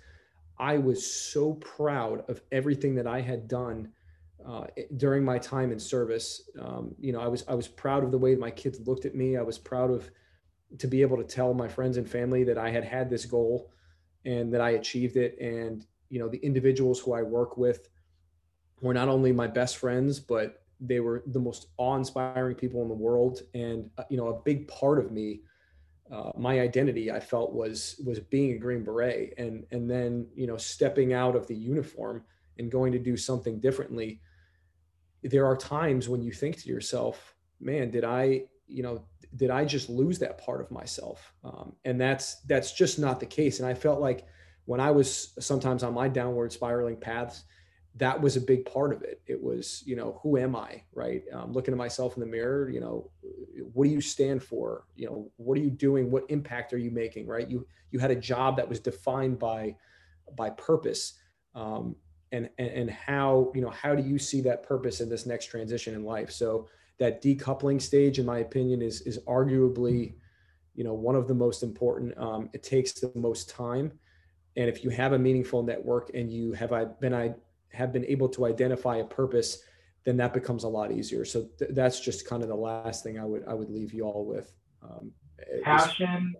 I was so proud of everything that I had done uh, during my time in service. Um, you know, I was I was proud of the way my kids looked at me. I was proud of to be able to tell my friends and family that I had had this goal and that I achieved it. And you know, the individuals who I work with were not only my best friends, but they were the most awe-inspiring people in the world. And uh, you know, a big part of me. Uh, my identity I felt was was being a Green Beret and and then you know stepping out of the uniform and going to do something differently there are times when you think to yourself, man, did I, you know, did I just lose that part of myself? Um, and that's that's just not the case. And I felt like when I was sometimes on my downward spiraling paths, that was a big part of it. It was, you know, who am I, right? Um, looking at myself in the mirror, you know, what do you stand for? You know, what are you doing? What impact are you making, right? You you had a job that was defined by by purpose, um, and, and and how you know how do you see that purpose in this next transition in life so that decoupling stage in my opinion is is arguably you know one of the most important um, it takes the most time. And if you have a meaningful network and you have I been I have been able to identify a purpose then that becomes a lot easier. So th- that's just kind of the last thing I would I would leave you all with um, passion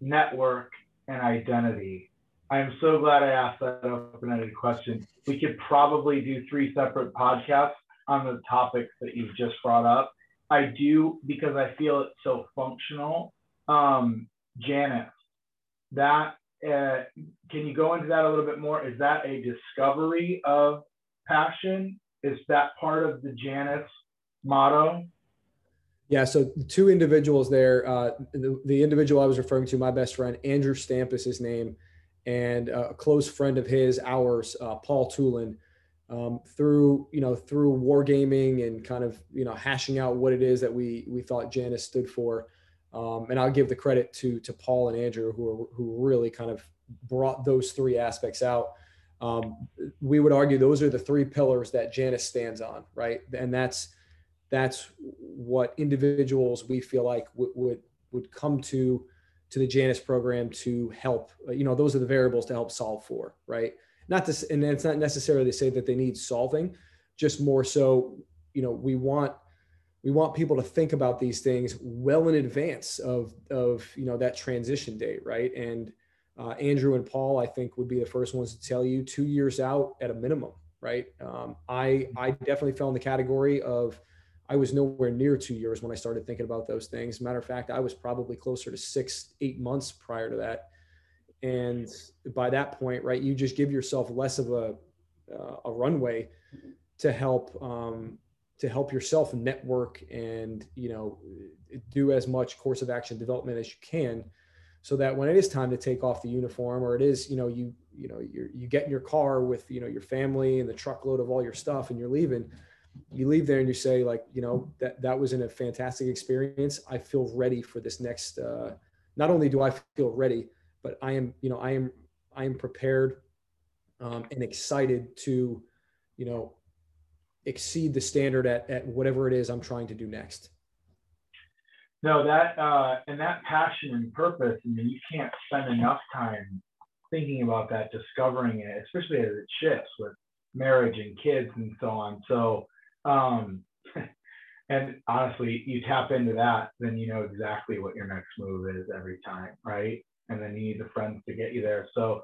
network and identity. I'm so glad I asked that open-ended question. We could probably do three separate podcasts on the topics that you've just brought up. I do because I feel it's so functional. Um, Janus, that uh, can you go into that a little bit more? Is that a discovery of passion? Is that part of the Janus motto? Yeah, so two individuals there. Uh, the, the individual I was referring to, my best friend, Andrew Stamp is his name and a close friend of his, ours, uh, Paul Tulin, um, through you know through wargaming and kind of you know hashing out what it is that we we thought Janus stood for. Um, and I'll give the credit to to Paul and Andrew who are, who really kind of brought those three aspects out. Um, we would argue those are the three pillars that Janus stands on, right? And that's that's what individuals we feel like would would come to to the Janus program to help. You know, those are the variables to help solve for, right? Not this, and it's not necessarily to say that they need solving, just more so. You know, we want we want people to think about these things well in advance of of you know that transition date, right? And uh, Andrew and Paul, I think, would be the first ones to tell you two years out at a minimum, right? Um, I I definitely fell in the category of I was nowhere near two years when I started thinking about those things. Matter of fact, I was probably closer to six, eight months prior to that. And by that point, right, you just give yourself less of a uh, a runway to help um, to help yourself network and you know do as much course of action development as you can, so that when it is time to take off the uniform, or it is you know you you know you you get in your car with you know your family and the truckload of all your stuff and you're leaving you leave there and you say like you know that that was in a fantastic experience. I feel ready for this next uh, not only do i feel ready but i am you know i am i am prepared um, and excited to you know exceed the standard at, at whatever it is i'm trying to do next no that uh, and that passion and purpose i mean you can't spend enough time thinking about that discovering it especially as it shifts with marriage and kids and so on so um, and honestly, you tap into that, then you know exactly what your next move is every time, right? And then you need the friends to get you there. So,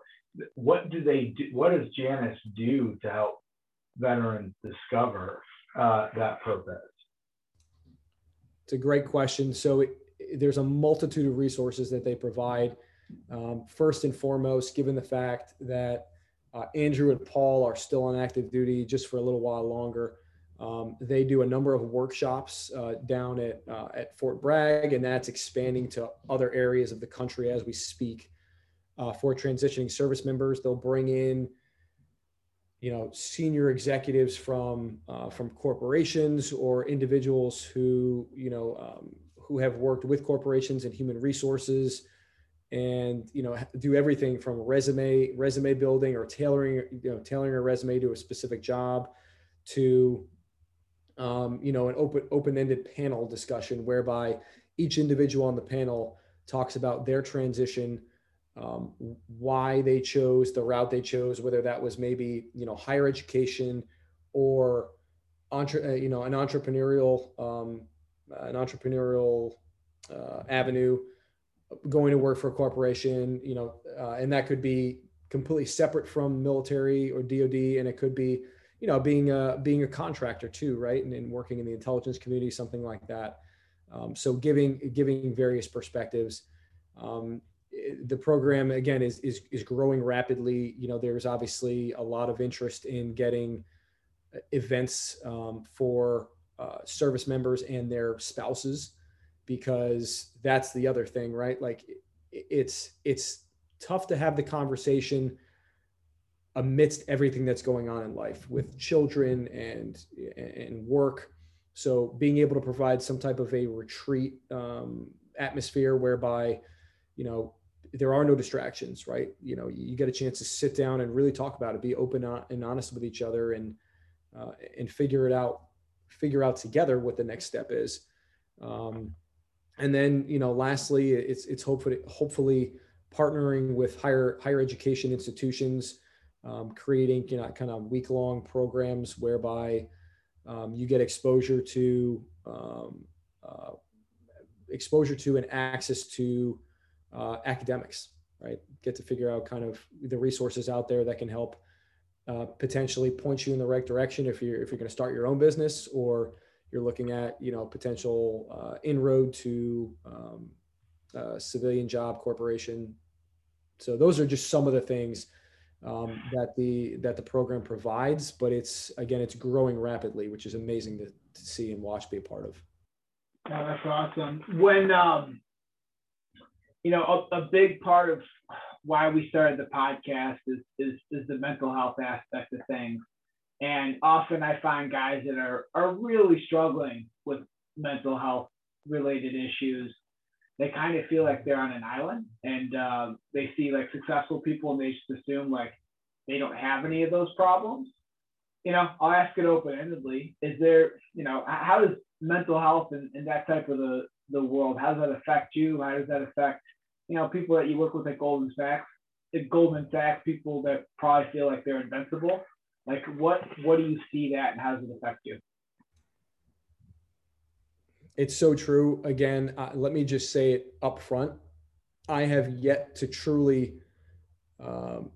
what do they do? What does Janus do to help veterans discover uh, that purpose? It's a great question. So it, there's a multitude of resources that they provide. Um, first and foremost, given the fact that uh, Andrew and Paul are still on active duty just for a little while longer, um, they do a number of workshops uh, down at uh, at Fort Bragg, and that's expanding to other areas of the country as we speak. Uh, for transitioning service members, they'll bring in you know senior executives from uh, from corporations or individuals who you know um, who have worked with corporations and human resources and you know do everything from resume resume building or tailoring you know tailoring a resume to a specific job to um, you know an open open-ended panel discussion whereby each individual on the panel talks about their transition um, why they chose the route they chose, whether that was maybe you know higher education or entre- uh, you know an entrepreneurial um, an entrepreneurial uh, avenue, going to work for a corporation, you know, uh, and that could be completely separate from military or DoD, and it could be you know being a being a contractor too, right, and, and working in the intelligence community, something like that. Um, so giving giving various perspectives. Um, the program again is, is is growing rapidly. You know, there's obviously a lot of interest in getting uh, events um, for uh, service members and their spouses because that's the other thing, right? Like it's it's tough to have the conversation amidst everything that's going on in life with children and and work. So being able to provide some type of a retreat um, atmosphere whereby you know there are no distractions, right? You know, you get a chance to sit down and really talk about it, be open and honest with each other, and uh, and figure it out, figure out together what the next step is. Um, and then, you know, lastly, it's it's hopefully hopefully partnering with higher higher education institutions, um, creating you know kind of week long programs whereby um, you get exposure to um, uh, exposure to and access to uh, academics, right? Get to figure out kind of the resources out there that can help uh, potentially point you in the right direction if you're if you're going to start your own business or you're looking at you know potential uh, inroad to um, civilian job corporation. So those are just some of the things um, that the that the program provides, but it's again it's growing rapidly, which is amazing to, to see and watch be a part of. Oh, that's awesome. When um, you know, a, a, big part of why we started the podcast is, is, is the mental health aspect of things. And often I find guys that are, are really struggling with mental health related issues. They kind of feel like they're on an island and um, they see like successful people and they just assume like they don't have any of those problems. You know, I'll ask it open endedly. Is there, you know, how does mental health and, and that type of the, the world, how does that affect you? How does that affect you know, people that you work with at Goldman Sachs, at Goldman Sachs, people that probably feel like they're invincible. Like, what what do you see that, and how does it affect you? It's so true. Again, uh, let me just say it up front. I have yet to truly um,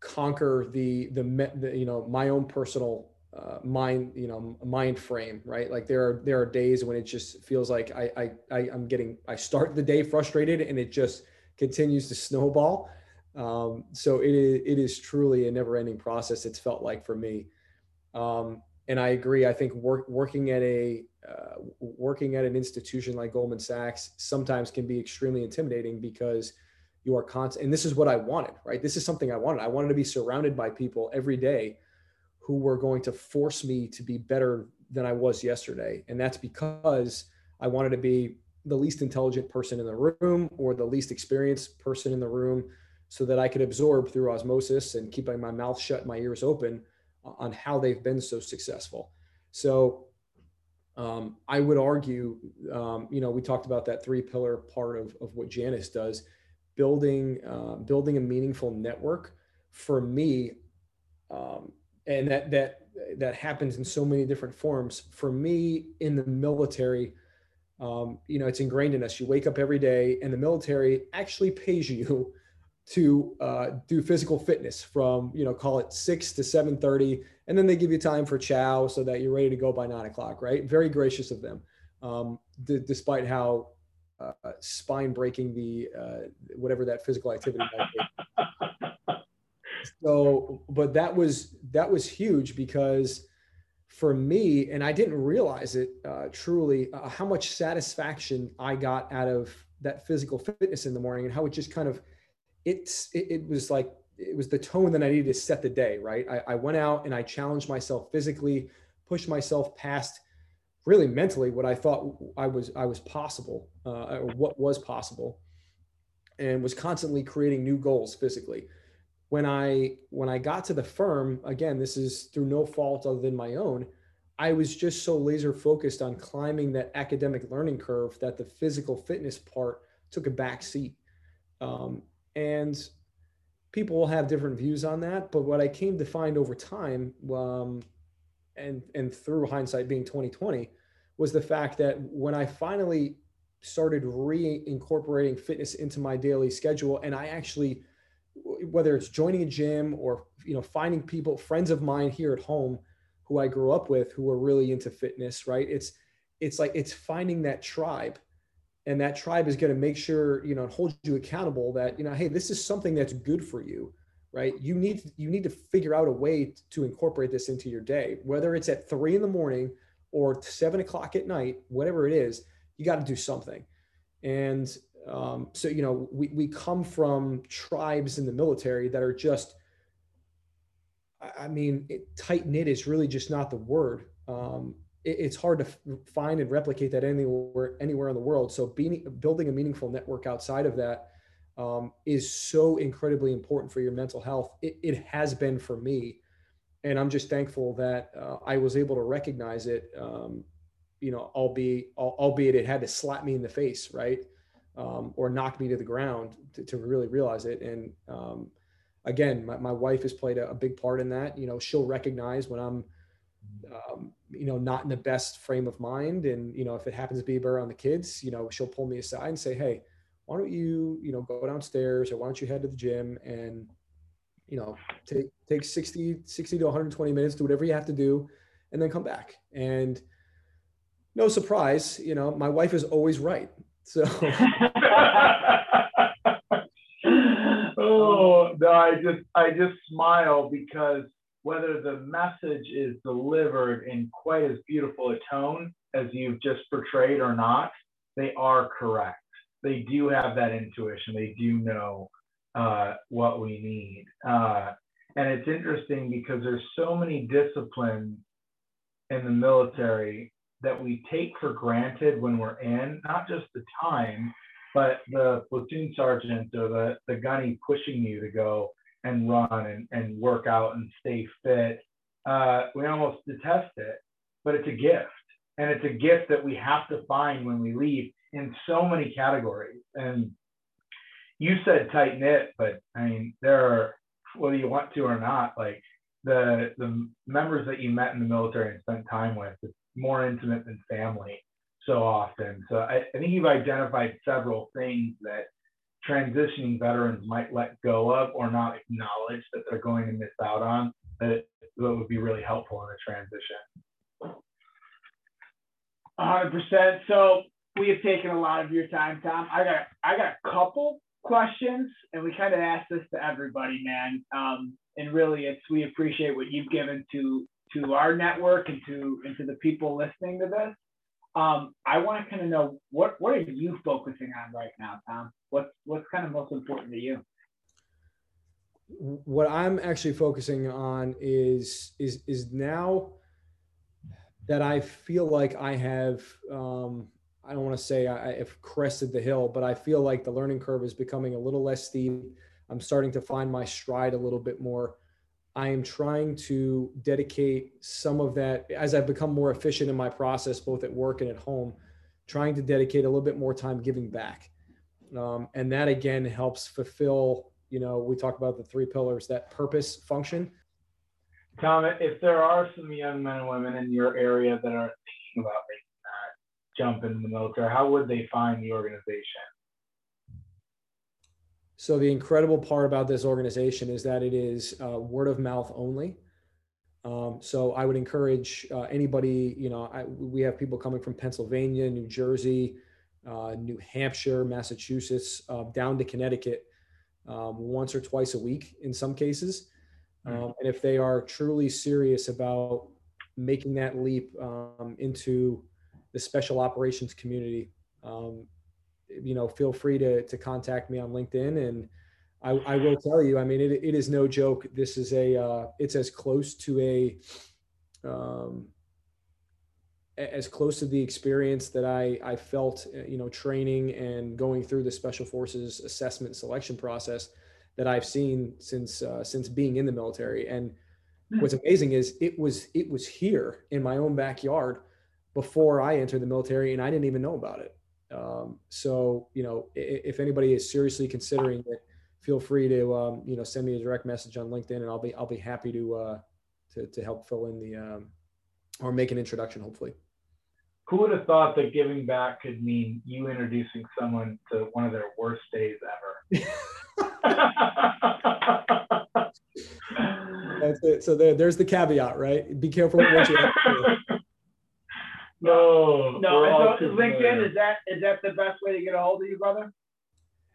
conquer the, the the you know my own personal uh, mind you know mind frame right like there are there are days when it just feels like I, I i i'm getting i start the day frustrated and it just continues to snowball um, so it is it is truly a never ending process it's felt like for me um, and i agree i think work, working at a uh, working at an institution like goldman sachs sometimes can be extremely intimidating because you are constant and this is what i wanted right this is something i wanted i wanted to be surrounded by people every day who were going to force me to be better than I was yesterday. And that's because I wanted to be the least intelligent person in the room or the least experienced person in the room so that I could absorb through osmosis and keeping my mouth shut my ears open on how they've been so successful. So um, I would argue, um, you know, we talked about that three pillar part of, of what Janus does, building, uh, building a meaningful network for me, um, and that that that happens in so many different forms. For me, in the military, um, you know, it's ingrained in us. You wake up every day, and the military actually pays you to uh, do physical fitness from you know call it six to seven thirty, and then they give you time for chow so that you're ready to go by nine o'clock. Right? Very gracious of them. um, d- despite how uh, spine breaking the uh, whatever that physical activity might be. so, but that was that was huge because for me, and I didn't realize it uh, truly uh, how much satisfaction I got out of that physical fitness in the morning and how it just kind of it's it, it was like it was the tone that I needed to set the day, right? I, I went out and I challenged myself physically, pushed myself past really mentally what I thought I was I was possible uh, or what was possible, and was constantly creating new goals physically. When I when I got to the firm again, this is through no fault other than my own. I was just so laser focused on climbing that academic learning curve that the physical fitness part took a back seat. Um, and people will have different views on that. But what I came to find over time, um, and and through hindsight being 2020 was the fact that when I finally started reincorporating fitness into my daily schedule and I actually whether it's joining a gym or you know finding people friends of mine here at home who I grew up with who are really into fitness right it's it's like it's finding that tribe and that tribe is going to make sure you know and hold you accountable that you know hey this is something that's good for you right? You need you need to figure out a way to incorporate this into your day whether it's at three in the morning or seven o'clock at night whatever it is you got to do something. And um, so you know we, we come from tribes in the military that are just i mean tight knit is really just not the word. Um, it's hard to find and replicate that anywhere anywhere in the world so being building a meaningful network outside of that um, is so incredibly important for your mental health. It, it, has been for me. And I'm just thankful that uh, I was able to recognize it, um, you know, albeit, albeit it had to slap me in the face, right? Um, or knock me to the ground to, to really realize it. And um, again, my, my wife has played a, a, big part in that. You know, she'll recognize when I'm, um, you know, not in the best frame of mind. And, you know, if it happens to be around the kids, you know, she'll pull me aside and say, hey, why don't you, you know, go downstairs or why don't you head to the gym and, you know, take, take 60, 60 to 120 minutes, do whatever you have to do, and then come back. And no surprise, you know, my wife is always right. So. oh no, I just I just smile because whether the message is delivered in quite as beautiful a tone as you've just portrayed or not, they are correct they do have that intuition. They do know uh, what we need. Uh, and it's interesting because there's so many disciplines in the military that we take for granted when we're in, not just the time, but the platoon sergeant or the, the gunny pushing you to go and run and, and work out and stay fit. Uh, we almost detest it, but it's a gift. And it's a gift that we have to find when we leave in so many categories. And you said tight knit, but I mean, there are, whether you want to or not, like the the members that you met in the military and spent time with, it's more intimate than family so often. So I, I think you've identified several things that transitioning veterans might let go of or not acknowledge that they're going to miss out on that, that would be really helpful in a transition. 100%. So we have taken a lot of your time, Tom. I got I got a couple questions, and we kind of ask this to everybody, man. Um, and really, it's we appreciate what you've given to to our network and to and to the people listening to this. Um, I want to kind of know what what are you focusing on right now, Tom? What's what's kind of most important to you? What I'm actually focusing on is is is now that I feel like I have um, I don't want to say I, have crested the hill, but I feel like the learning curve is becoming a little less steep. I'm starting to find my stride a little bit more. I am trying to dedicate some of that as I've become more efficient in my process, both at work and at home, trying to dedicate a little bit more time giving back. Um, and that again helps fulfill, you know, we talk about the three pillars, that purpose function. Tom, if there are some young men and women in your area that are thinking about making that jump into the military, how would they find the organization? So the incredible part about this organization is that it is uh, word of mouth only. Um, so I would encourage uh, anybody, you know, I, we have people coming from Pennsylvania, New Jersey, uh, New Hampshire, Massachusetts, uh, down to Connecticut um, once or twice a week in some cases. Hmm. Um, and if they are truly serious about making that leap um, into the special operations community, um, you know, feel free to, to contact me on LinkedIn. And I, I will tell you, I mean, it, it is no joke. This is a, uh, it's as close to a, um, as close to the experience that I, I felt, uh, you know, training and going through the special forces assessment selection process that I've seen since, uh, since being in the military. And hmm. what's amazing is it was, it was here in my own backyard before I entered the military and I didn't even know about it. Um, so, you know, if anybody is seriously considering it, feel free to, um, you know, send me a direct message on LinkedIn and I'll be, I'll be happy to, uh, to, to help fill in the, um, or make an introduction, hopefully. Who would have thought that giving back could mean you introducing someone to one of their worst days ever? That's it. So there, there's the caveat, right? Be careful what you. no, no. So LinkedIn is that is that the best way to get a hold of you, brother?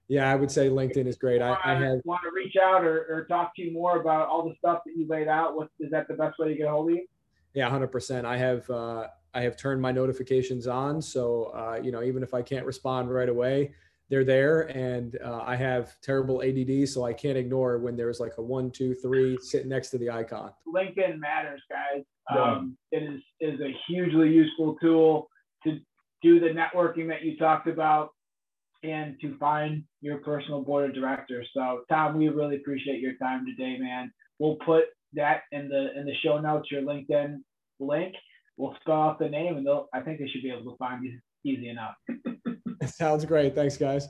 Yeah, I would say LinkedIn is great. I, I have want to reach out or, or talk to you more about all the stuff that you laid out. What is that the best way to get a hold of you? Yeah, hundred percent. I have uh, I have turned my notifications on, so uh, you know even if I can't respond right away, they're there. And uh, I have terrible ADD, so I can't ignore when there's like a one, two, three sitting next to the icon. LinkedIn matters, guys. Um, it is is a hugely useful tool to do the networking that you talked about and to find your personal board of directors. So Tom, we really appreciate your time today, man. We'll put that in the in the show notes, your LinkedIn link. We'll spell out the name and they'll I think they should be able to find you easy enough. Sounds great. Thanks, guys.